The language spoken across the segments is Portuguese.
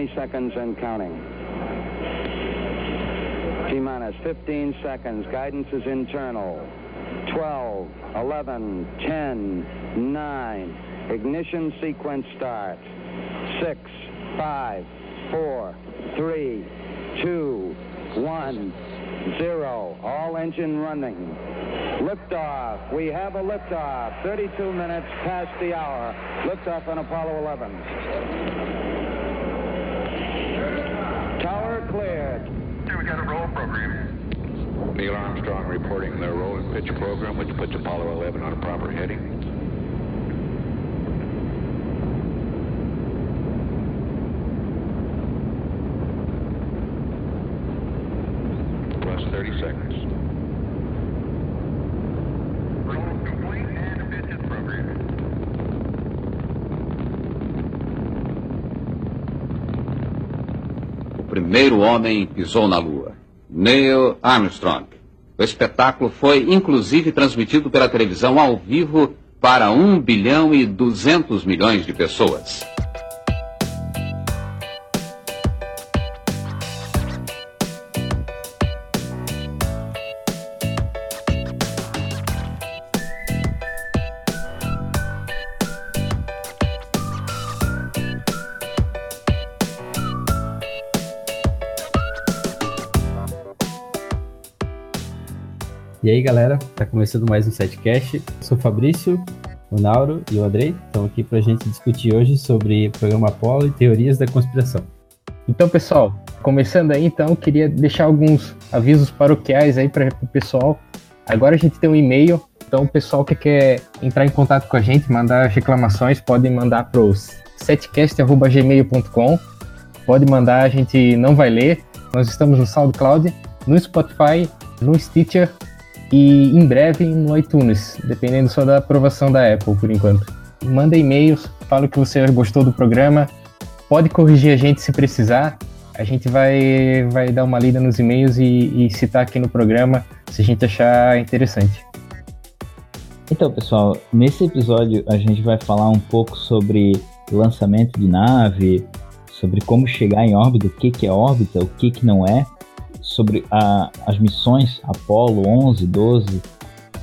20 seconds and counting. T-minus 15 seconds. Guidance is internal. 12, 11, 10, 9. Ignition sequence starts. 6, 5, 4, 3, 2, 1, 0. All engine running. Liftoff. We have a liftoff. 32 minutes past the hour. Liftoff on Apollo 11. Tower cleared. we got a roll program. Neil Armstrong reporting the roll and pitch program, which puts Apollo 11 on a proper heading. Plus 30 seconds. Roll complete and pitches program. O primeiro homem pisou na Lua, Neil Armstrong. O espetáculo foi inclusive transmitido pela televisão ao vivo para 1 bilhão e 200 milhões de pessoas. E aí, galera, tá começando mais um setcast. Sou o Fabrício, o Nauro e o Andrei. Estão aqui pra gente discutir hoje sobre o programa Apollo e teorias da conspiração. Então, pessoal, começando aí, então, queria deixar alguns avisos paroquiais aí para o pessoal. Agora a gente tem um e-mail, então o pessoal que quer entrar em contato com a gente, mandar reclamações, podem mandar para o setcast.gmail.com. Pode mandar, a gente não vai ler. Nós estamos no SoundCloud, no Spotify, no Stitcher e em breve no iTunes, dependendo só da aprovação da Apple por enquanto. Manda e-mails, fala que você gostou do programa, pode corrigir a gente se precisar. A gente vai, vai dar uma lida nos e-mails e, e citar aqui no programa se a gente achar interessante. Então, pessoal, nesse episódio a gente vai falar um pouco sobre lançamento de nave, sobre como chegar em órbita, o que, que é órbita, o que, que não é, sobre a, as missões Apollo 11, 12,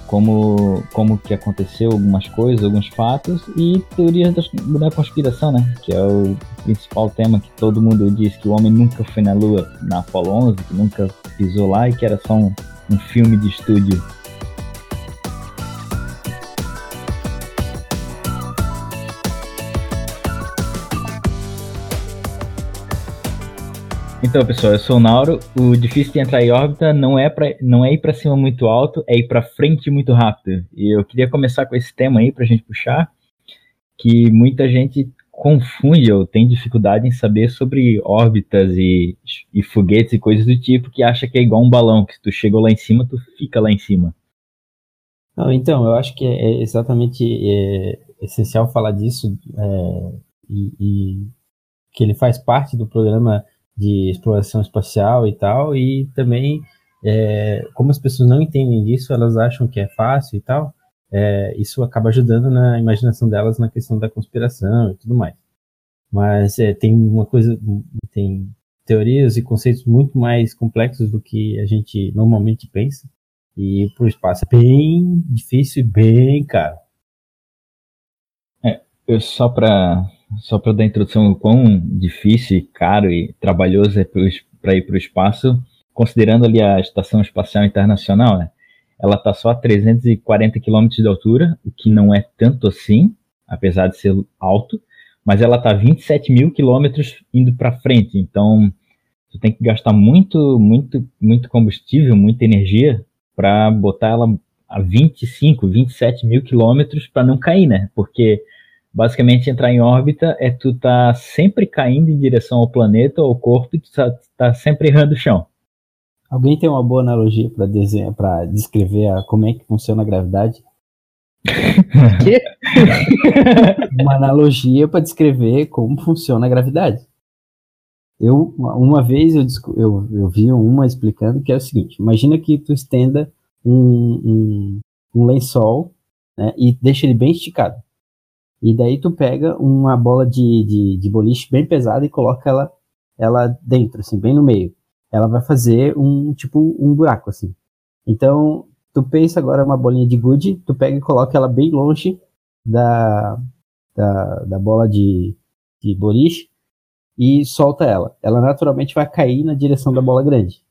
como, como que aconteceu algumas coisas, alguns fatos e teorias da, da conspiração, né? Que é o principal tema que todo mundo diz que o homem nunca foi na Lua na Apollo 11, que nunca pisou lá e que era só um, um filme de estúdio. Então, pessoal, eu sou o Nauro. O difícil de entrar em órbita não é, pra, não é ir para cima muito alto, é ir para frente muito rápido. E eu queria começar com esse tema aí para a gente puxar, que muita gente confunde ou tem dificuldade em saber sobre órbitas e, e foguetes e coisas do tipo, que acha que é igual um balão, que se tu chegou lá em cima, tu fica lá em cima. Não, então, eu acho que é exatamente é, essencial falar disso é, e, e que ele faz parte do programa de exploração espacial e tal, e também, é, como as pessoas não entendem disso, elas acham que é fácil e tal, é, isso acaba ajudando na imaginação delas na questão da conspiração e tudo mais. Mas é, tem uma coisa, tem teorias e conceitos muito mais complexos do que a gente normalmente pensa, e para o espaço é bem difícil e bem caro. É, eu só para só para dar introdução o quão difícil, caro e trabalhoso é para ir para o espaço, considerando ali a Estação Espacial Internacional, né? Ela está só a 340 km de altura, o que não é tanto assim, apesar de ser alto, mas ela está 27 mil quilômetros indo para frente, então tu tem que gastar muito, muito, muito combustível, muita energia para botar ela a 25, 27 mil quilômetros para não cair, né? Porque basicamente entrar em órbita é tu tá sempre caindo em direção ao planeta ou ao corpo e tu tá, tá sempre errando o chão. Alguém tem uma boa analogia para desenhar, para descrever a, como é que funciona a gravidade? Quê? uma analogia para descrever como funciona a gravidade. Eu uma vez eu, eu, eu vi uma explicando que é o seguinte: imagina que tu estenda um, um, um lençol né, e deixa ele bem esticado. E daí tu pega uma bola de, de, de boliche bem pesada e coloca ela ela dentro, assim, bem no meio. Ela vai fazer um tipo um buraco, assim. Então, tu pensa agora uma bolinha de gude, tu pega e coloca ela bem longe da, da, da bola de, de boliche e solta ela. Ela naturalmente vai cair na direção da bola grande.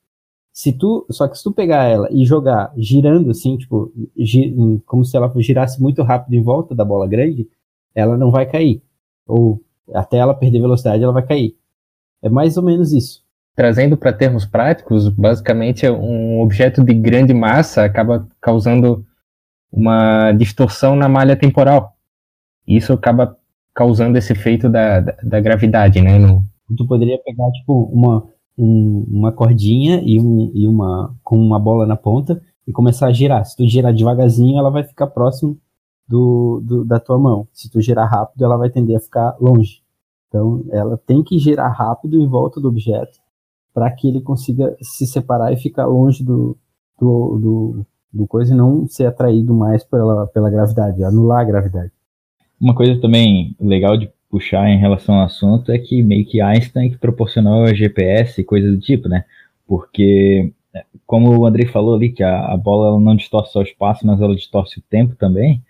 Se tu, só que se tu pegar ela e jogar girando assim, tipo, gi, como se ela girasse muito rápido em volta da bola grande, ela não vai cair. Ou até ela perder velocidade, ela vai cair. É mais ou menos isso. Trazendo para termos práticos, basicamente um objeto de grande massa acaba causando uma distorção na malha temporal. Isso acaba causando esse efeito da, da, da gravidade, né? No... Tu poderia pegar, tipo, uma, um, uma cordinha e, um, e uma com uma bola na ponta e começar a girar. Se tu girar devagarzinho, ela vai ficar próximo do, do, da tua mão. Se tu girar rápido, ela vai tender a ficar longe. Então, ela tem que girar rápido em volta do objeto para que ele consiga se separar e ficar longe do, do, do, do coisa e não ser atraído mais pela, pela gravidade, anular a gravidade. Uma coisa também legal de puxar em relação ao assunto é que meio que Einstein que proporcionou a GPS e coisa do tipo, né? Porque, como o Andrei falou ali, que a, a bola não distorce só o espaço, mas ela distorce o tempo também.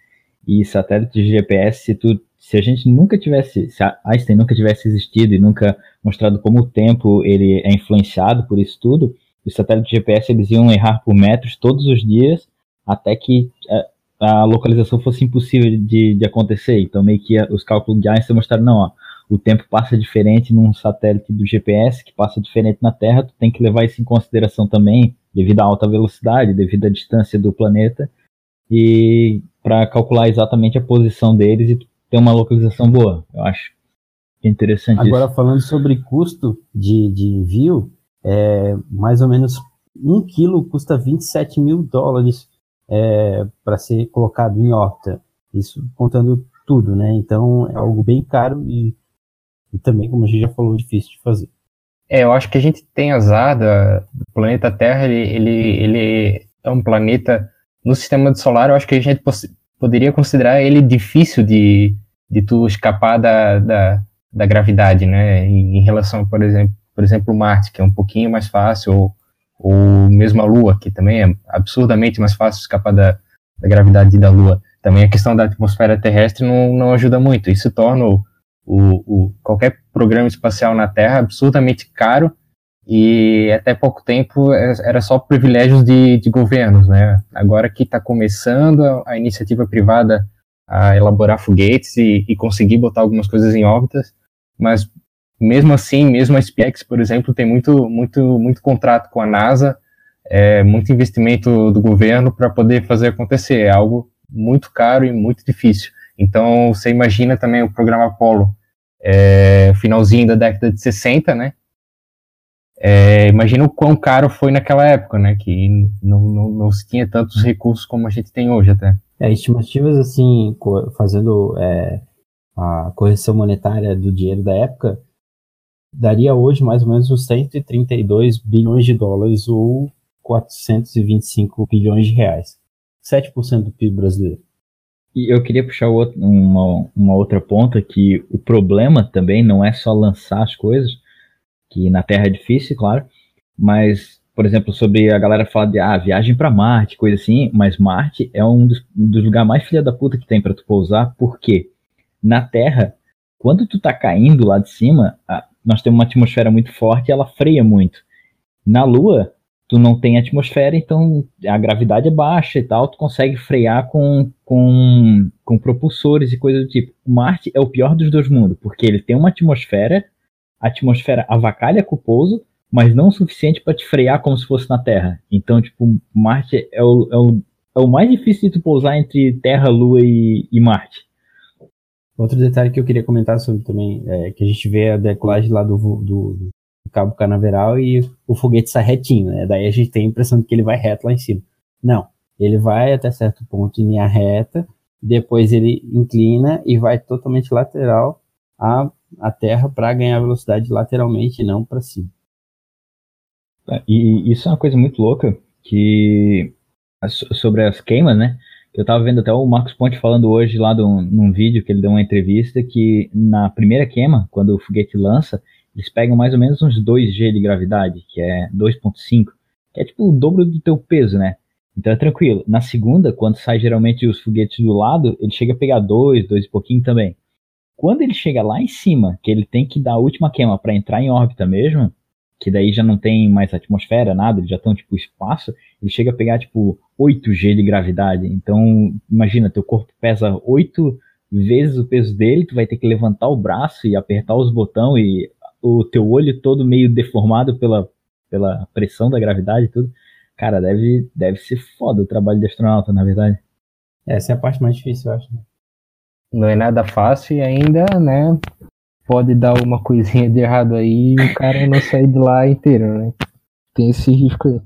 E satélites de GPS, se, tu, se a gente nunca tivesse, se Einstein nunca tivesse existido e nunca mostrado como o tempo ele é influenciado por isso tudo, os satélites de GPS eles iam errar por metros todos os dias até que é, a localização fosse impossível de, de acontecer. Então, meio que os cálculos de Einstein mostraram, não, ó, o tempo passa diferente num satélite do GPS, que passa diferente na Terra, tu tem que levar isso em consideração também, devido à alta velocidade, devido à distância do planeta, e para calcular exatamente a posição deles e ter uma localização boa, eu acho. É interessante Agora, isso. falando sobre custo de, de envio, é, mais ou menos um quilo custa 27 mil dólares é, para ser colocado em órbita. Isso contando tudo, né? Então é algo bem caro e, e também, como a gente já falou, difícil de fazer. É, eu acho que a gente tem azar da, do planeta Terra, ele, ele, ele é um planeta no sistema solar, eu acho que a gente poderia considerar ele difícil de, de tu escapar da, da, da gravidade, né? Em, em relação, por exemplo, por exemplo, Marte, que é um pouquinho mais fácil, ou ou mesmo a Lua, que também é absurdamente mais fácil escapar da, da gravidade da Lua. Também a questão da atmosfera terrestre não, não ajuda muito. Isso torna o, o, o, qualquer programa espacial na Terra absurdamente caro e até pouco tempo é, era só privilégios de, de governos, né? Agora que está começando a, iniciativa privada a elaborar foguetes e, e, conseguir botar algumas coisas em órbitas, mas mesmo assim, mesmo a SpaceX, por exemplo, tem muito, muito, muito contrato com a NASA, é, muito investimento do governo para poder fazer acontecer. É algo muito caro e muito difícil. Então, você imagina também o programa Apollo, é, finalzinho da década de 60, né? É, imagina o quão caro foi naquela época, né? Que não, não, não se tinha tantos recursos como a gente tem hoje até. É, estimativas assim, fazendo é, a correção monetária do dinheiro da época, daria hoje mais ou menos uns 132 bilhões de dólares ou 425 bilhões de reais. 7% do PIB brasileiro. E eu queria puxar uma, uma outra ponta que o problema também não é só lançar as coisas, que na Terra é difícil, claro, mas, por exemplo, sobre a galera falar de ah, viagem para Marte, coisa assim, mas Marte é um dos, dos lugares mais filha da puta que tem para tu pousar, porque na Terra, quando tu tá caindo lá de cima, nós temos uma atmosfera muito forte e ela freia muito. Na Lua, tu não tem atmosfera, então a gravidade é baixa e tal, tu consegue frear com, com, com propulsores e coisas do tipo. Marte é o pior dos dois mundos, porque ele tem uma atmosfera, a atmosfera avacalha com o pouso, mas não o suficiente para te frear como se fosse na Terra. Então, tipo, Marte é o, é o, é o mais difícil de tu pousar entre Terra, Lua e, e Marte. Outro detalhe que eu queria comentar sobre também é que a gente vê a decolagem lá do, do, do Cabo Canaveral e o foguete sai retinho, né? Daí a gente tem a impressão de que ele vai reto lá em cima. Não, ele vai até certo ponto em linha reta, depois ele inclina e vai totalmente lateral à, à terra para ganhar velocidade lateralmente e não para cima. É, e isso é uma coisa muito louca que sobre as queimas, né? Eu estava vendo até o Marcos Ponte falando hoje lá do, num vídeo que ele deu uma entrevista que na primeira queima, quando o foguete lança, eles pegam mais ou menos uns 2G de gravidade, que é 2.5, que é tipo o dobro do teu peso, né? Então é tranquilo. Na segunda, quando sai geralmente os foguetes do lado, ele chega a pegar 2, 2 e pouquinho também. Quando ele chega lá em cima, que ele tem que dar a última queima para entrar em órbita mesmo, que daí já não tem mais atmosfera, nada, eles já estão tipo espaço, ele chega a pegar tipo 8G de gravidade. Então, imagina, teu corpo pesa 8 vezes o peso dele, tu vai ter que levantar o braço e apertar os botões e o teu olho todo meio deformado pela, pela pressão da gravidade e tudo. Cara, deve, deve ser foda o trabalho de astronauta, na verdade. Essa é a parte mais difícil, eu acho. Não é nada fácil e ainda, né? Pode dar uma coisinha de errado aí e o cara não sair de lá inteiro, né? Tem esse risco aí.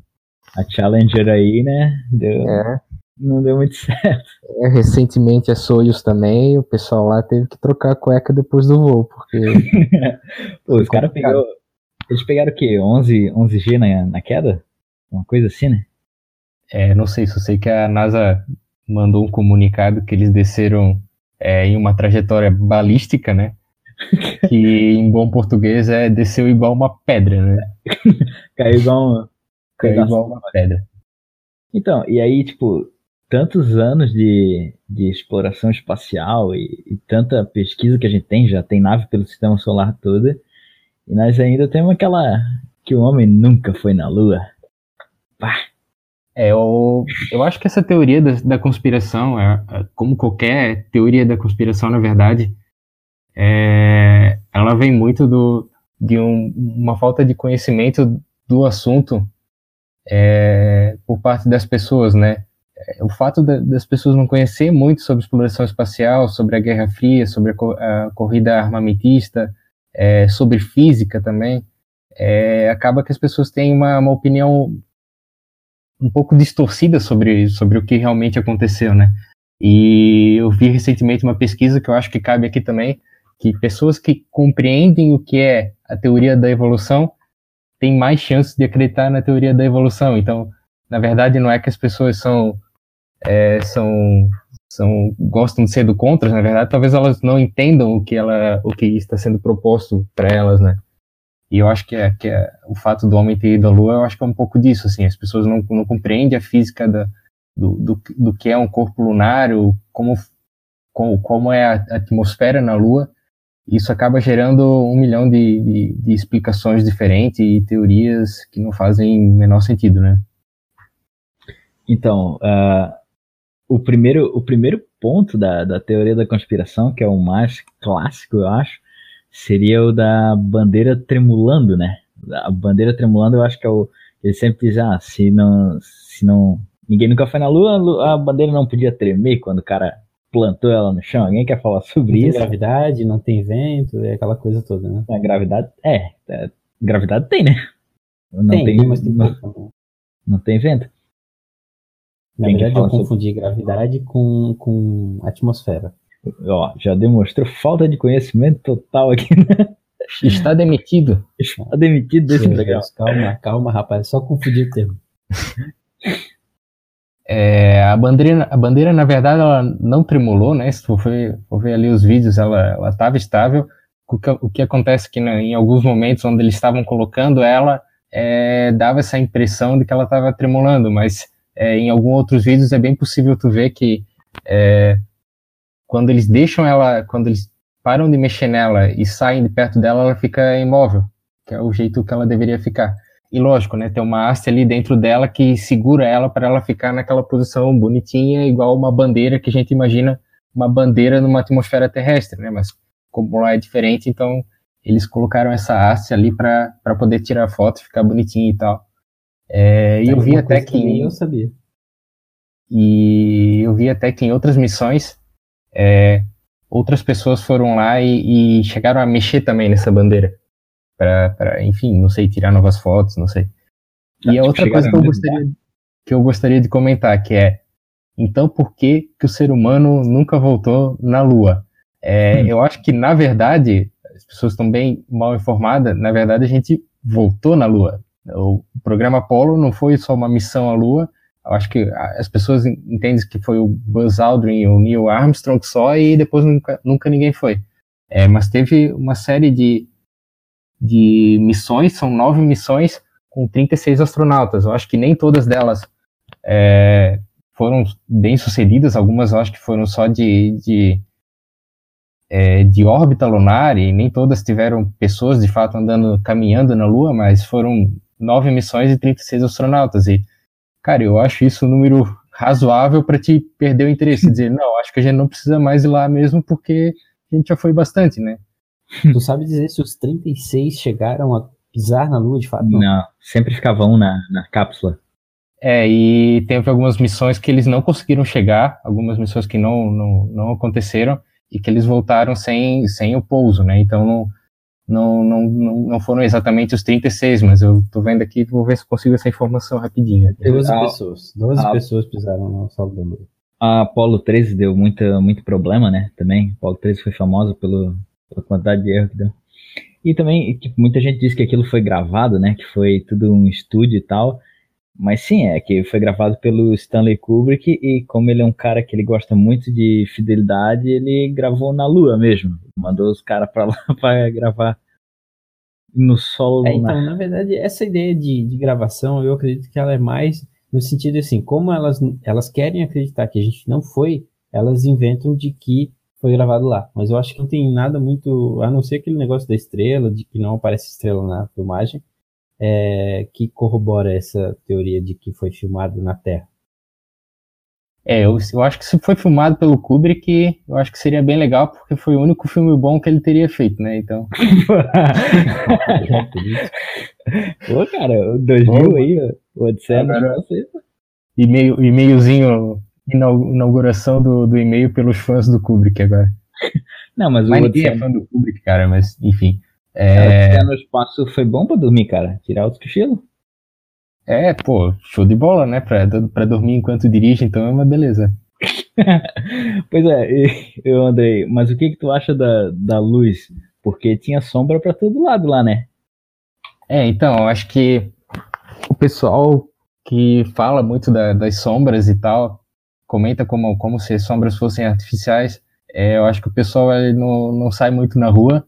A Challenger aí, né? Deu, É. Não deu muito certo. É, recentemente a Soyuz também, o pessoal lá teve que trocar a cueca depois do voo, porque Pô, os caras pegou. Eles pegaram o quê? 11, 11G na, na queda? Uma coisa assim, né? é, não sei, só sei que a NASA mandou um comunicado que eles desceram é, em uma trajetória balística, né? Que em bom português é desceu igual uma pedra, né? Caiu igual um. Caiu igual uma pedra. Então, e aí, tipo, tantos anos de, de exploração espacial e, e tanta pesquisa que a gente tem, já tem nave pelo sistema solar todo, e nós ainda temos aquela que o homem nunca foi na Lua. É, eu, eu acho que essa teoria da, da conspiração, é, é, como qualquer teoria da conspiração, na verdade, é, ela vem muito do, de um- uma falta de conhecimento do assunto é, por parte das pessoas, né? É, O fato da- das pessoas não conhecer muito sobre exploração espacial, sobre a Guerra Fria, sobre a, a corrida armamentista, é, sobre física também, é, acaba que as pessoas têm uma, uma opinião um pouco distorcida sobre, sobre o que realmente aconteceu, né? E eu vi recentemente uma pesquisa que eu acho que cabe aqui também, que pessoas que compreendem o que é a teoria da evolução têm mais chances de acreditar na teoria da evolução. Então, na verdade, não é que as pessoas são, é, são, são gostam de ser do contra, na verdade, talvez elas não entendam o que ela, o que está sendo proposto para elas, né? E eu acho que, é, que é, o fato do homem ter ido à Lua, eu acho que é um pouco disso, assim, as pessoas não, não compreendem a física da, do, do, do que é um corpo lunar, como, como, como é a atmosfera na Lua, isso acaba gerando um milhão de, de, de explicações diferentes e teorias que não fazem menor sentido, né? Então, ah, o, primeiro, o primeiro ponto da, da teoria da conspiração, que é o mais clássico, eu acho, seria o da bandeira tremulando, né? A bandeira tremulando, eu acho que é o. Ele sempre diz, ah, se não. Se não ninguém nunca foi na lua, a bandeira não podia tremer quando o cara plantou ela no chão. Alguém quer falar Não sobre tem isso? gravidade, não tem vento, é aquela coisa toda, né? A gravidade. É, é, gravidade tem, né? Não tem, tem, mas tem não, não tem vento. Na Quem que verdade, eu sobre- confundi gravidade com, com atmosfera. Ó, já demonstrou falta de conhecimento total aqui. Né? Está demitido. Está demitido desse. Deus, calma, calma, rapaz. Só confundir o termo. É, a, bandeira, a bandeira, na verdade, ela não tremulou, né? Se tu for ver, for ver ali os vídeos, ela estava estável. O que, o que acontece é que né, em alguns momentos onde eles estavam colocando ela, é, dava essa impressão de que ela estava tremulando, mas é, em alguns outros vídeos é bem possível tu ver que é, quando eles deixam ela, quando eles param de mexer nela e saem de perto dela, ela fica imóvel, que é o jeito que ela deveria ficar. E lógico, né, tem uma haste ali dentro dela que segura ela para ela ficar naquela posição bonitinha, igual uma bandeira que a gente imagina uma bandeira numa atmosfera terrestre, né? Mas como lá é diferente, então eles colocaram essa haste ali para poder tirar foto, ficar bonitinho e tal. É, e eu vi até que nem eu sabia. e eu vi até que em outras missões é, outras pessoas foram lá e, e chegaram a mexer também nessa bandeira para, enfim, não sei, tirar novas fotos, não sei. E Ah, a tipo, outra coisa que eu, gostaria, que eu gostaria de comentar, que é, então por que, que o ser humano nunca voltou na Lua? É, Hum. Eu acho que, na verdade, as pessoas estão bem mal informadas, na verdade a gente voltou na Lua. O programa Apollo não foi só uma missão à Lua, eu acho que as pessoas en- entendem que foi o Buzz Aldrin e o Neil Armstrong só e depois nunca, nunca ninguém foi. É, mas teve uma série de, de missões, são nove missões com 36 astronautas. Eu acho que nem todas delas é, foram bem sucedidas, algumas eu acho que foram só de, de, é, de órbita lunar e nem todas tiveram pessoas de fato andando, caminhando na Lua, mas foram nove missões e 36 astronautas. E, cara, eu acho isso um número razoável para te perder o interesse, dizer, não, acho que a gente não precisa mais ir lá mesmo porque a gente já foi bastante, né? Tu sabe dizer se os 36 chegaram a pisar na Lua de fato? Não, não sempre ficava um na, na cápsula. É, e teve algumas missões que eles não conseguiram chegar, algumas missões que não, não, não aconteceram e que eles voltaram sem, sem o pouso, né? Então não, não, não, não foram exatamente os 36, mas eu tô vendo aqui, vou ver se consigo essa informação rapidinho. 12 ah, pessoas, 12 ah, pessoas pisaram no solo da Lua. A Apollo 13 deu muita, muito problema, né? Também. A Apollo 13 foi famosa pelo, pela quantidade de erro que deu. E também, tipo, muita gente diz que aquilo foi gravado, né? Que foi tudo um estúdio e tal. Mas sim, é que foi gravado pelo Stanley Kubrick e como ele é um cara que ele gosta muito de fidelidade, ele gravou na Lua mesmo. Mandou os caras para lá para gravar no solo é, Então, na verdade, essa ideia de, de gravação, eu acredito que ela é mais no sentido assim, como elas, elas querem acreditar que a gente não foi, elas inventam de que foi gravado lá. Mas eu acho que não tem nada muito, a não ser aquele negócio da estrela, de que não aparece estrela na filmagem, é, que corrobora essa teoria de que foi filmado na Terra. É, eu, eu acho que se foi filmado pelo Kubrick, eu acho que seria bem legal, porque foi o único filme bom que ele teria feito, né? Então. Pô, cara, 2000 aí, o Odisseia Agora, e-mail, e-mailzinho, inauguração do, do e-mail pelos fãs do Kubrick agora. Não, mas, mas o ninguém é fã do Kubrick, cara, mas enfim. É... Cara, no espaço foi bom pra dormir, cara. Tirar o cochilo. É, pô, show de bola, né? Pra, pra dormir enquanto dirige, então é uma beleza. pois é, eu Andrei, mas o que que tu acha da, da luz? Porque tinha sombra para todo lado lá, né? É, então, eu acho que o pessoal que fala muito da, das sombras e tal, comenta como, como se as sombras fossem artificiais, é, eu acho que o pessoal não, não sai muito na rua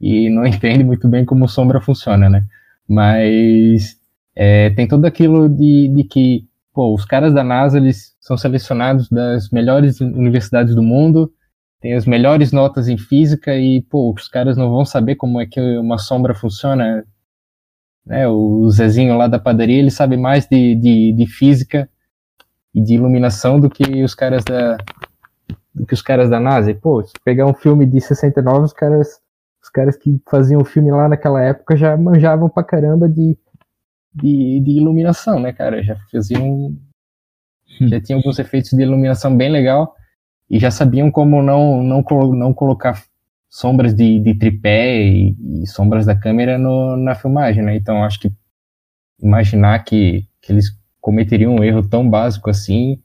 e não entende muito bem como sombra funciona, né? Mas é, tem tudo aquilo de, de que, pô, os caras da NASA, eles são selecionados das melhores universidades do mundo, tem as melhores notas em física e, pô, os caras não vão saber como é que uma sombra funciona. Né? O Zezinho lá da padaria, ele sabe mais de, de, de física e de iluminação do que os caras da do que os caras da NASA. E, pô, se pegar um filme de 69, os caras os caras que faziam o filme lá naquela época já manjavam pra caramba de de, de iluminação, né, cara? Já faziam. Hum. Já tinham alguns efeitos de iluminação bem legal e já sabiam como não, não, não colocar sombras de, de tripé e, e sombras da câmera no, na filmagem, né? Então acho que imaginar que, que eles cometeriam um erro tão básico assim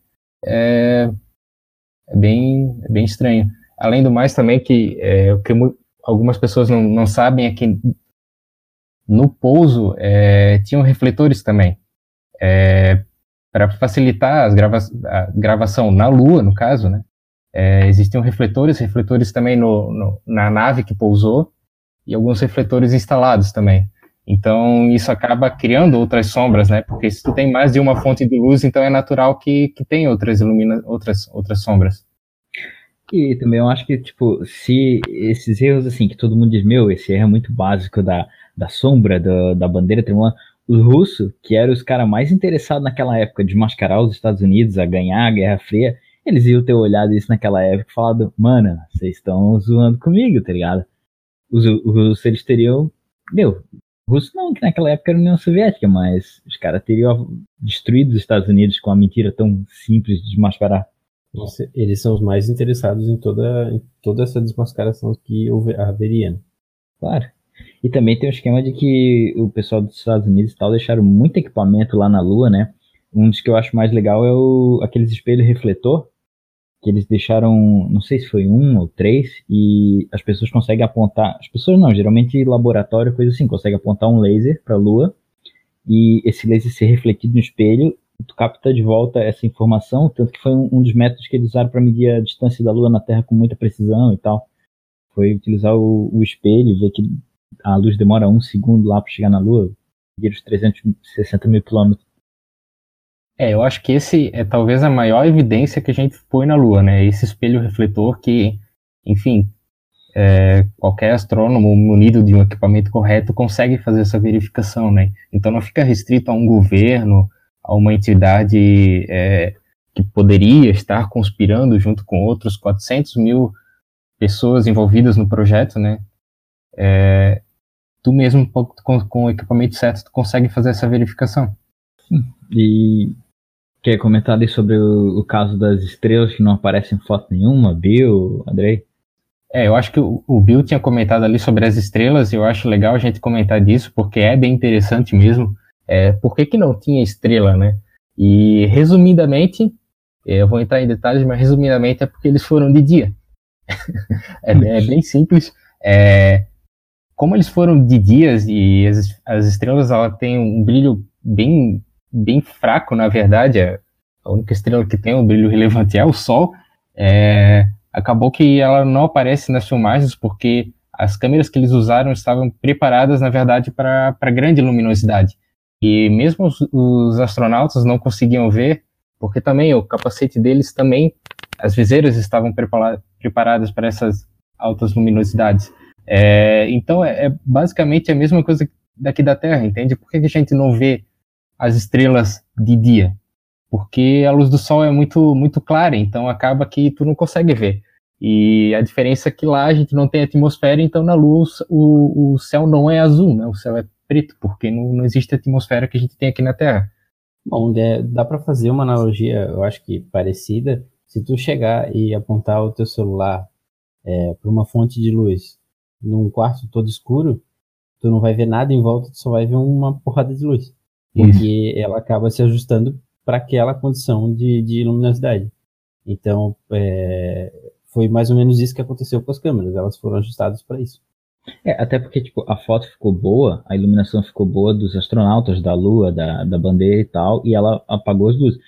é, é bem, é bem estranho. Além do mais também que é, o que algumas pessoas não, não sabem é que no pouso é, tinham refletores também. É, para facilitar as grava a gravação na Lua, no caso, né? É, existiam refletores, refletores também no, no, na nave que pousou e alguns refletores instalados também. Então isso acaba criando outras sombras, né? Porque se tu tem mais de uma fonte de luz, então é natural que, que tenha outras ilumina outras outras sombras. E também eu acho que tipo se esses erros assim que todo mundo diz meu, esse erro é muito básico da da sombra da, da bandeira tremulando, os russos, que eram os caras mais interessados naquela época de mascarar os Estados Unidos, a ganhar a Guerra Fria, eles iam ter olhado isso naquela época e falado, mano, vocês estão zoando comigo, tá ligado? Os, os russos, eles teriam, meu, russo não, que naquela época era a União Soviética, mas os caras teriam destruído os Estados Unidos com uma mentira tão simples de desmascarar. Eles são os mais interessados em toda, em toda essa desmascaração que haveria. Né? Claro. E também tem o esquema de que o pessoal dos Estados Unidos e tal deixaram muito equipamento lá na Lua, né? Um dos que eu acho mais legal é o, aqueles espelhos refletor, que eles deixaram, não sei se foi um ou três, e as pessoas conseguem apontar, as pessoas não, geralmente laboratório, coisa assim, consegue apontar um laser para a Lua, e esse laser ser refletido no espelho, tu capta de volta essa informação, tanto que foi um, um dos métodos que eles usaram para medir a distância da Lua na Terra com muita precisão e tal. Foi utilizar o, o espelho, ver que a luz demora um segundo lá para chegar na Lua, os 360 mil quilômetros. É, eu acho que esse é talvez a maior evidência que a gente põe na Lua, né? Esse espelho refletor que, enfim, é, qualquer astrônomo munido de um equipamento correto consegue fazer essa verificação, né? Então não fica restrito a um governo, a uma entidade é, que poderia estar conspirando junto com outros 400 mil pessoas envolvidas no projeto, né? É, tu mesmo com, com o equipamento certo tu consegue fazer essa verificação. E quer comentar ali sobre o, o, caso das estrelas que não aparecem em foto nenhuma, Bill, Andrei? É, eu acho que o, o Bill tinha comentado ali sobre as estrelas, e eu acho legal a gente comentar disso, porque é bem interessante mesmo. É, por que, que não tinha estrela, né? E resumidamente, eu vou entrar em detalhes, mas resumidamente é porque eles foram de dia. é, é, bem simples. É, como eles foram de dias e as, as estrelas ela tem um brilho bem bem fraco, na verdade, é a única estrela que tem um brilho relevante é o Sol, é, acabou que ela não aparece nas filmagens porque as câmeras que eles usaram estavam preparadas, na verdade, para grande luminosidade. E mesmo os, os, astronautas não conseguiam ver, porque também o capacete deles também, as viseiras estavam preparadas para essas altas luminosidades. É, então é, é, basicamente a mesma coisa daqui da Terra, entende? Por que a gente não vê as estrelas de dia, porque a luz do sol é muito muito clara, então acaba que tu não consegue ver. E a diferença é que lá a gente não tem atmosfera, então na luz o, o céu não é azul, né? O céu é preto, porque não, não existe a atmosfera que a gente tem aqui na Terra. Bom, dá para fazer uma analogia, eu acho que parecida. Se tu chegar e apontar o teu celular é, para uma fonte de luz num quarto todo escuro, tu não vai ver nada em volta, tu só vai ver uma porrada de luz porque ela acaba se ajustando para aquela condição de, de luminosidade. Então, é, foi mais ou menos isso que aconteceu com as câmeras, elas foram ajustadas para isso. É, até porque tipo, a foto ficou boa, a iluminação ficou boa dos astronautas, da Lua, da, da bandeira e tal, e ela apagou as luzes,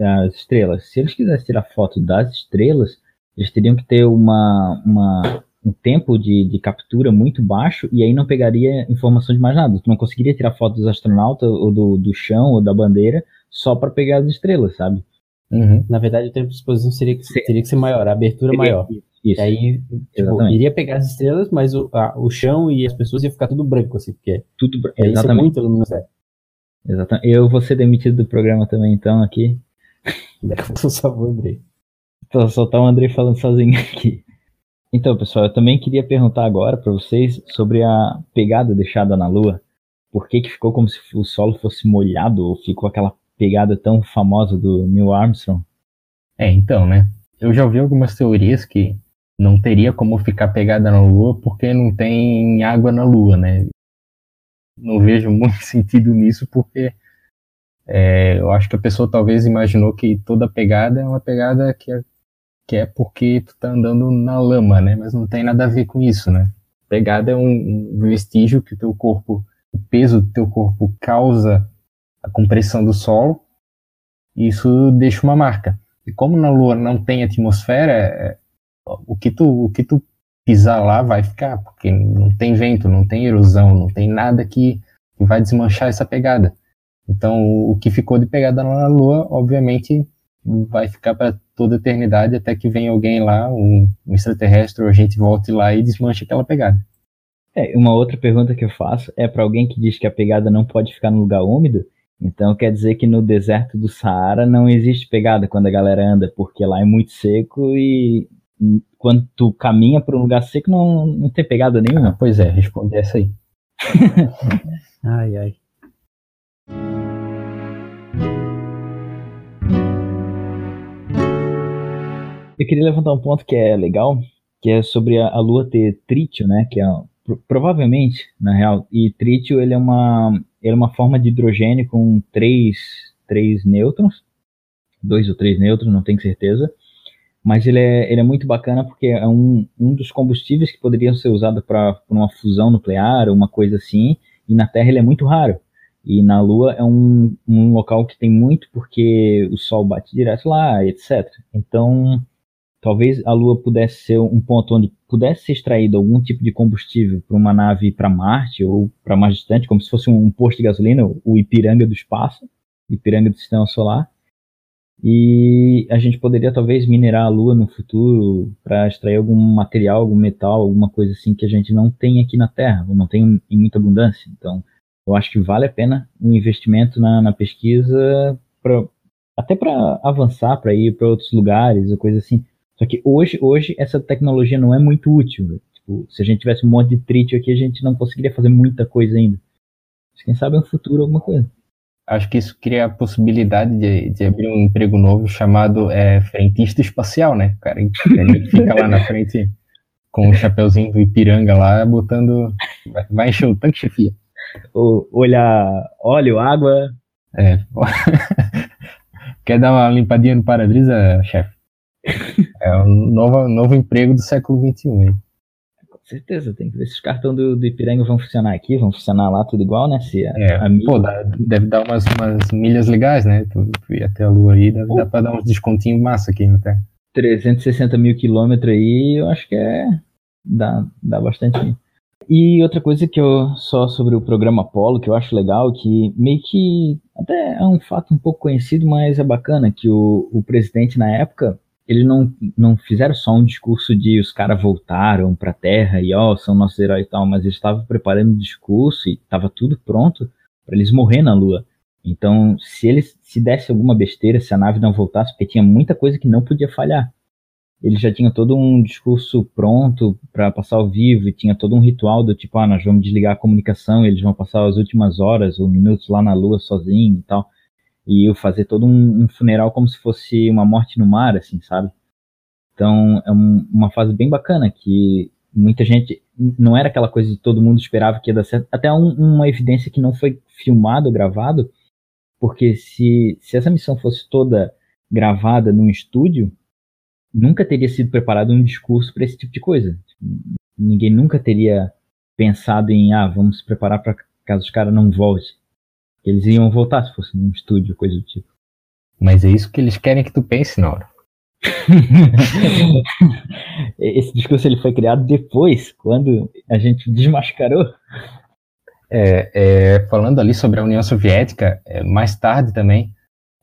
as estrelas. Se eles quisessem tirar foto das estrelas, eles teriam que ter uma, uma um tempo de, de captura muito baixo e aí não pegaria informação de mais nada. Tu não conseguiria tirar foto dos astronautas ou do, do chão ou da bandeira só para pegar as estrelas, sabe? Uhum. Na verdade, o tempo de exposição seria que, teria que ser maior, a abertura seria, maior. Isso. E aí, tipo, iria pegar as estrelas, mas o, a, o chão e as pessoas ia ficar tudo branco, assim, porque tudo branco. Exatamente. muito luminosidade. Exatamente. Eu vou ser demitido do programa também, então, aqui. Por favor, Andrei. Só soltar o Andrei falando sozinho aqui. Então, pessoal, eu também queria perguntar agora para vocês sobre a pegada deixada na Lua. Por que, que ficou como se o solo fosse molhado ou ficou aquela pegada tão famosa do Neil Armstrong? É, então, né? Eu já ouvi algumas teorias que não teria como ficar pegada na Lua porque não tem água na Lua, né? Não vejo muito sentido nisso porque é, eu acho que a pessoa talvez imaginou que toda pegada é uma pegada que é que é porque tu tá andando na lama, né? Mas não tem nada a ver com isso, né? Pegada é um, vestígio que o teu corpo, o peso do teu corpo causa a compressão do solo, e isso deixa uma marca. E como na Lua não tem atmosfera, é, o que tu, o que tu pisar lá vai ficar, porque não tem vento, não tem erosão, não tem nada que, que vai desmanchar essa pegada. Então, o que ficou de pegada na Lua, obviamente, vai ficar para toda a eternidade até que venha alguém lá, um, um extraterrestre, ou a gente volte lá e desmanche aquela pegada. É, uma outra pergunta que eu faço é para alguém que diz que a pegada não pode ficar no lugar úmido. Então quer dizer que no deserto do Saara não existe pegada quando a galera anda, porque lá é muito seco e quando tu caminha para um lugar seco não, não tem pegada nenhuma. Ah, pois é, responde essa aí. ai, ai. Eu queria levantar um ponto que é legal, que é sobre a, a Lua ter trítio, né? Que é provavelmente, na real, e trítio ele é uma ele é uma forma de hidrogênio com três, três nêutrons, dois ou três nêutrons, não tenho certeza, mas ele é, ele é muito bacana porque é um, um dos combustíveis que poderiam ser usados para uma fusão nuclear ou uma coisa assim, e na Terra ele é muito raro. E na Lua é um, um local que tem muito porque o Sol bate direto lá, etc. Então talvez a Lua pudesse ser um ponto onde pudesse ser extraído algum tipo de combustível para uma nave para Marte ou para mais distante, como se fosse um posto de gasolina, o Ipiranga do espaço, Ipiranga do Sistema Solar. E a gente poderia talvez minerar a Lua no futuro para extrair algum material, algum metal, alguma coisa assim que a gente não tem aqui na Terra, ou não tem em muita abundância. Então, eu acho que vale a pena um investimento na, na pesquisa, pra, até para avançar, para ir para outros lugares, ou coisa assim. Só que hoje, hoje essa tecnologia não é muito útil. Tipo, se a gente tivesse um monte de trítio aqui, a gente não conseguiria fazer muita coisa ainda. Mas quem sabe no futuro alguma coisa acho que isso cria a possibilidade de, de abrir um emprego novo chamado é, frentista espacial, né? O cara ele fica lá na frente com o chapeuzinho do Ipiranga lá, botando. Vai, vai encher o tanque, chefia. O, olhar óleo, água. É. Quer dar uma limpadinha no para-brisa, chefe? É um novo, novo emprego do século XXI, hein? certeza, tem que ver se os cartões do, do Ipiranga vão funcionar aqui, vão funcionar lá, tudo igual, né? Se a, é, a pô, dá, deve dar umas, umas milhas legais, né? Tu, tu ir até a Lua aí, deve, dar pra dar uns descontinhos massa aqui na Terra. 360 mil quilômetros aí, eu acho que é. dá, dá bastante. E outra coisa que eu. só sobre o programa Apollo, que eu acho legal, que meio que. até é um fato um pouco conhecido, mas é bacana, que o, o presidente na época eles não, não fizeram só um discurso de os caras voltaram para a Terra e ó, oh, são nossos heróis e tal, mas eles estavam preparando um discurso e estava tudo pronto para eles morrer na Lua. Então, se eles se desse alguma besteira, se a nave não voltasse, porque tinha muita coisa que não podia falhar. Eles já tinham todo um discurso pronto para passar ao vivo e tinha todo um ritual do tipo, ah, nós vamos desligar a comunicação, eles vão passar as últimas horas ou minutos lá na Lua sozinho e tal e eu fazer todo um, um, funeral como se fosse uma morte no mar, assim, sabe? Então é um, uma fase bem bacana que muita gente não era aquela coisa de todo mundo esperava que ia dar certo, até um, uma evidência que não foi filmado, gravado, porque se, se essa missão fosse toda gravada num estúdio, nunca teria sido preparado um discurso para esse tipo de coisa. Ninguém nunca teria pensado em, ah, vamos preparar para caso os caras não voltem. Eles iam voltar se fosse num estúdio, coisa do tipo. Mas é isso que eles querem que tu pense, Nora. Esse discurso ele foi criado depois, quando a gente desmascarou. É, é, falando ali sobre a União Soviética, é, mais tarde também,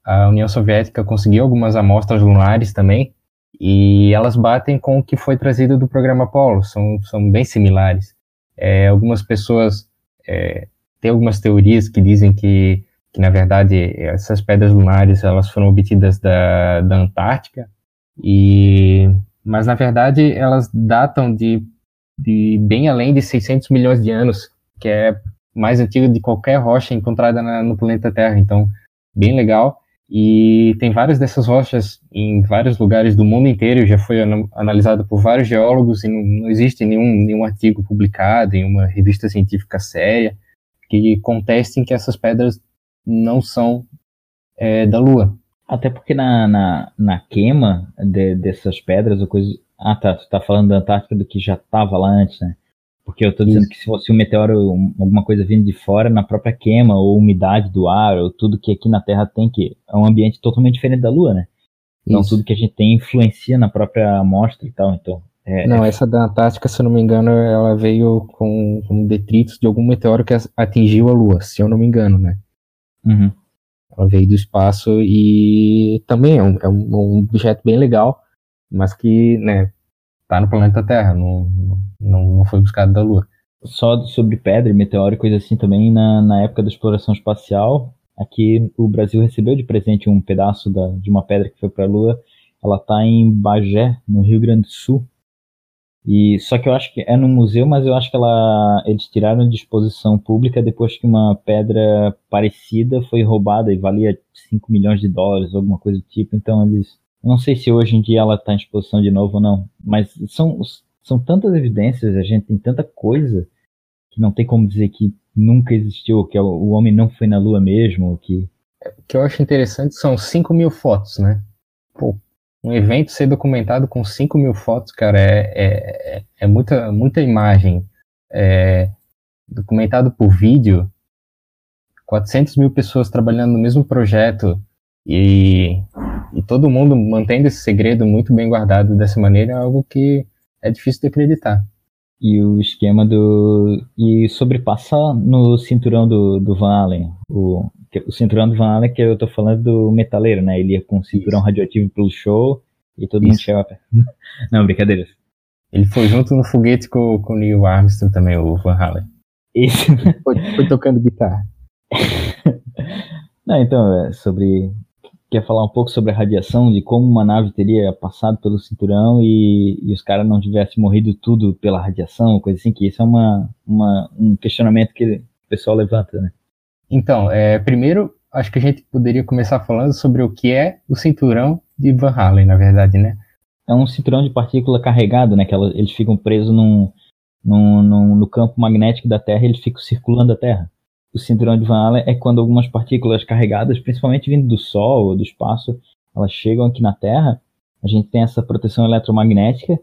a União Soviética conseguiu algumas amostras lunares também, e elas batem com o que foi trazido do programa Apollo, são, são bem similares. É, algumas pessoas é, tem algumas teorias que dizem que, que, na verdade, essas pedras lunares elas foram obtidas da, da Antártica, e, mas, na verdade, elas datam de, de bem além de 600 milhões de anos, que é mais antiga de qualquer rocha encontrada na, no planeta Terra. Então, bem legal. E tem várias dessas rochas em vários lugares do mundo inteiro, já foi analisado por vários geólogos e não, não existe nenhum, nenhum artigo publicado em uma revista científica séria que contestem que essas pedras não são é, da Lua. Até porque na, na, na queima de, dessas pedras ou coisa. Ah, tá. Tu tá falando da Antártica do que já estava lá antes, né? Porque eu tô dizendo Isso. que se fosse um meteoro, alguma coisa vindo de fora, na própria queima, ou umidade do ar, ou tudo que aqui na Terra tem, que é um ambiente totalmente diferente da Lua, né? Então Isso. tudo que a gente tem influencia na própria amostra e tal. Então é, não, essa da Antártica, se eu não me engano, ela veio com, com detritos de algum meteoro que atingiu a Lua, se eu não me engano, né? Uhum. Ela veio do espaço e também é um, é um, objeto bem legal, mas que, né, tá no planeta Terra, não, não, não foi buscado da Lua. Só sobre pedra, meteoro e coisa assim também, na, na época da exploração espacial, aqui o Brasil recebeu de presente um pedaço da, de uma pedra que foi para a Lua. Ela tá em Bagé, no Rio Grande do Sul. E só que eu acho que é no museu, mas eu acho que ela eles tiraram de exposição pública depois que uma pedra parecida foi roubada e valia 5 milhões de dólares, alguma coisa do tipo. Então eles, não sei se hoje em dia ela está em exposição de novo ou não, mas são são tantas evidências, a gente tem tanta coisa que não tem como dizer que nunca existiu, que o homem não foi na Lua mesmo, que o que eu acho interessante são 5 mil fotos, né? Pô, um evento ser documentado com 5 mil fotos, cara, é, é, é muita, muita imagem. É, documentado por vídeo, 400 mil pessoas trabalhando no mesmo projeto e e todo mundo mantendo esse segredo muito bem guardado dessa maneira é algo que é difícil de acreditar. E o esquema do. E sobrepassar no cinturão do, do Van Allen. O, o cinturão do Van Allen que eu tô falando do metaleiro, né? Ele ia com um cinturão radioativo pelo show e todo Isso. mundo chegava perto. Não, brincadeira. Ele foi junto no foguete com, com o Neil Armstrong também, o Van Halen. Isso. Foi, foi tocando guitarra. Não, então, é sobre. Quer falar um pouco sobre a radiação, de como uma nave teria passado pelo cinturão e, e os caras não tivessem morrido tudo pela radiação, coisa assim, que isso é uma, uma, um questionamento que o pessoal levanta, né? Então, é, primeiro, acho que a gente poderia começar falando sobre o que é o cinturão de Van Halen, na verdade, né? É um cinturão de partícula carregado, né? Que eles ficam presos num, num, num, no campo magnético da Terra e eles ficam circulando a Terra. O cinturão de Van Allen é quando algumas partículas carregadas, principalmente vindo do Sol ou do espaço, elas chegam aqui na Terra. A gente tem essa proteção eletromagnética,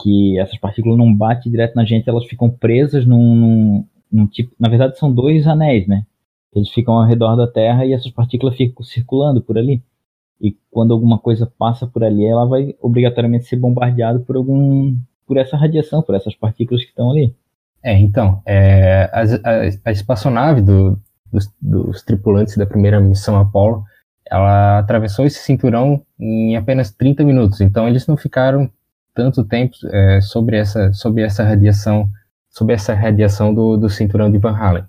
que essas partículas não batem direto na gente, elas ficam presas num, num, num tipo. Na verdade, são dois anéis, né? Eles ficam ao redor da Terra e essas partículas ficam circulando por ali. E quando alguma coisa passa por ali, ela vai obrigatoriamente ser bombardeada por algum por essa radiação, por essas partículas que estão ali. É, então, é, a, a, a, espaçonave do, dos, dos, tripulantes da primeira missão Apollo, ela atravessou esse cinturão em apenas 30 minutos. Então, eles não ficaram tanto tempo é, sobre essa sobre essa radiação sobre essa radiação do, do cinturão de Van Halen.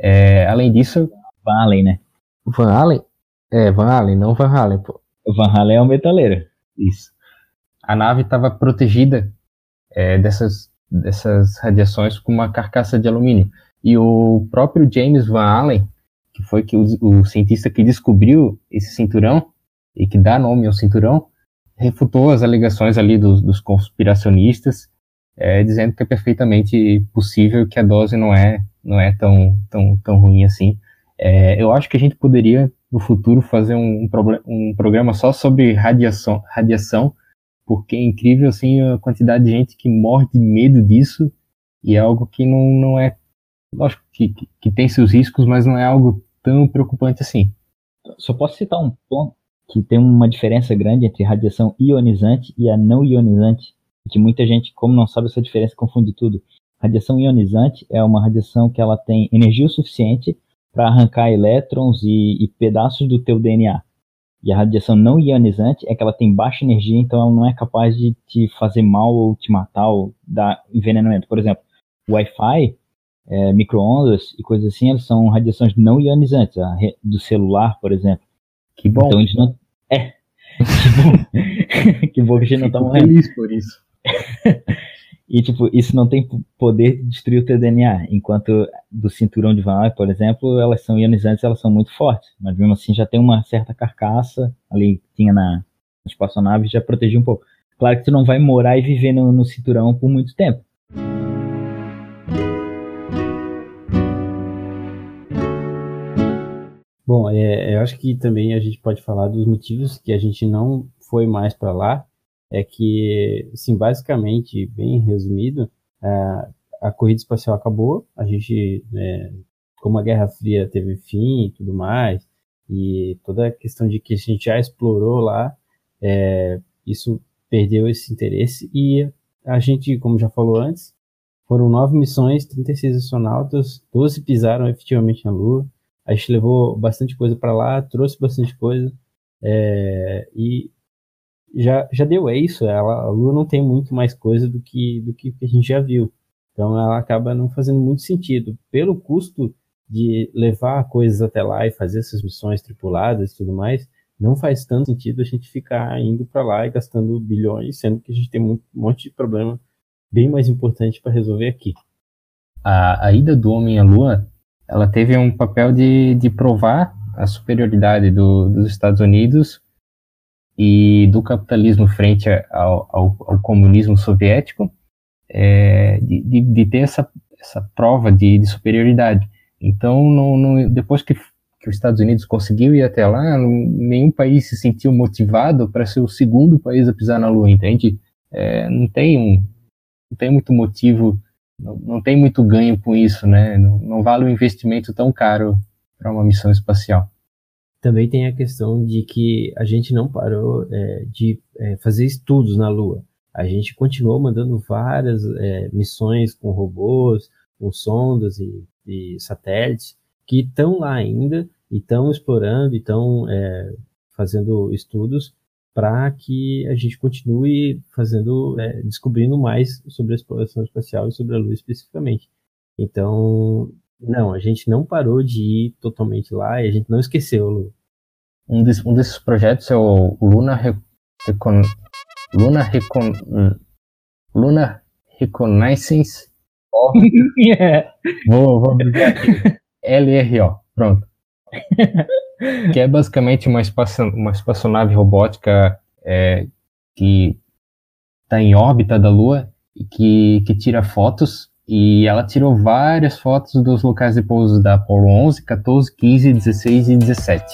É, além disso, Van Halen, né? Van Halen é, Van Halen, não Van Halen, pô. Van Halen é o metaleiro. Isso. A nave estava protegida é, dessas, dessas radiações com uma carcaça de alumínio. E o próprio James Van Allen, que foi que o, o cientista que descobriu esse cinturão e que dá nome ao cinturão, refutou as alegações ali dos, dos conspiracionistas, é, dizendo que é perfeitamente possível que a dose não é não é tão tão, tão ruim assim. É, eu acho que a gente poderia no futuro fazer um, um, um programa só sobre radiação, radiação, porque é incrível assim a quantidade de gente que morre de medo disso e é algo que não, não é, lógico que, que, que tem seus riscos, mas não é algo tão preocupante assim. Só posso citar um ponto que tem uma diferença grande entre radiação ionizante e a não ionizante, que muita gente, como não sabe essa diferença, confunde tudo. Radiação ionizante é uma radiação que ela tem energia o suficiente para arrancar elétrons e, e, pedaços do teu DNA. E a radiação não ionizante é que ela tem baixa energia, então ela não é capaz de te fazer mal ou te matar ou dar envenenamento. Por exemplo, Wi-Fi, é, microondas e coisas assim, elas são radiações não ionizantes, do celular, por exemplo. Que bom. Então eles não. É. Que bom. que bom que a gente não tá morrendo. Feliz por isso. E, tipo, isso não tem poder de destruir o teu DNA. Enquanto do cinturão de Van por exemplo, elas são ionizantes, elas são muito fortes. Mas mesmo assim já tem uma certa carcaça ali que tinha na, na espaçonave já protegia um pouco. Claro que tu não vai morar e viver no, no cinturão por muito tempo. Bom, é, eu acho que também a gente pode falar dos motivos que a gente não foi mais para lá é que, assim, basicamente, bem resumido, a, a corrida espacial acabou, a gente, é, como a Guerra Fria teve fim e tudo mais, e toda a questão de que a gente já explorou lá, é, isso perdeu esse interesse e a gente, como já falou antes, foram nove missões, 36 astronautas, 12 pisaram efetivamente na Lua. A gente levou bastante coisa para lá, trouxe bastante coisa. É, e já, já deu, é isso. Ela, a Lua não tem muito mais coisa do que, do que a gente já viu. Então ela acaba não fazendo muito sentido. Pelo custo de levar coisas até lá e fazer essas missões tripuladas e tudo mais, não faz tanto sentido a gente ficar indo para lá e gastando bilhões, sendo que a gente tem um monte de problema bem mais importante para resolver aqui. A, a, ida do homem à Lua, ela teve um papel de, de provar a superioridade do, dos Estados Unidos e do capitalismo frente ao, ao, ao comunismo soviético, é, de, de, ter essa, essa prova de, de superioridade. Então, depois que, que os Estados Unidos conseguiu ir até lá, nenhum país se sentiu motivado para ser o segundo país a pisar na Lua, entende? É, não tem um, não tem muito motivo, não, não tem muito ganho com isso, né? Não, não vale um investimento tão caro para uma missão espacial. Também tem a questão de que a gente não parou é, de é, fazer estudos na Lua. A gente continuou mandando várias é, missões com robôs, com sondas e, e satélites que estão lá ainda e estão explorando e estão é, fazendo estudos para que a gente continue fazendo, é, descobrindo mais sobre a exploração espacial e sobre a Lua especificamente. Então, não, a gente não parou de ir totalmente lá e a gente não esqueceu a Lua. Um, des, um desses projetos é o Luna Recon, Luna Recon, Luna Reconnaissance. Oh, yeah. Vou, vou aqui. LRO, pronto. que é basicamente uma, espaço, uma espaçonave robótica é, que está em órbita da Lua e que, que tira fotos. E ela tirou várias fotos dos locais de pouso da Apollo 11, 14, 15, 16 e 17.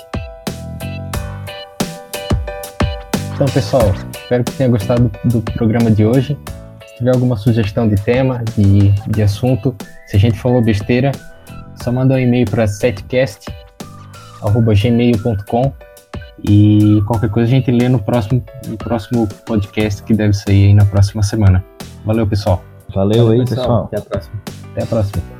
Então, pessoal, espero que tenha gostado do programa de hoje. Se tiver alguma sugestão de tema, de, de assunto, se a gente falou besteira, só manda um e-mail para setcast.gmail.com e qualquer coisa a gente lê no próximo, no próximo podcast que deve sair aí na próxima semana. Valeu, pessoal. Valeu, Valeu aí, pessoal. pessoal. Até a próxima. Até a próxima.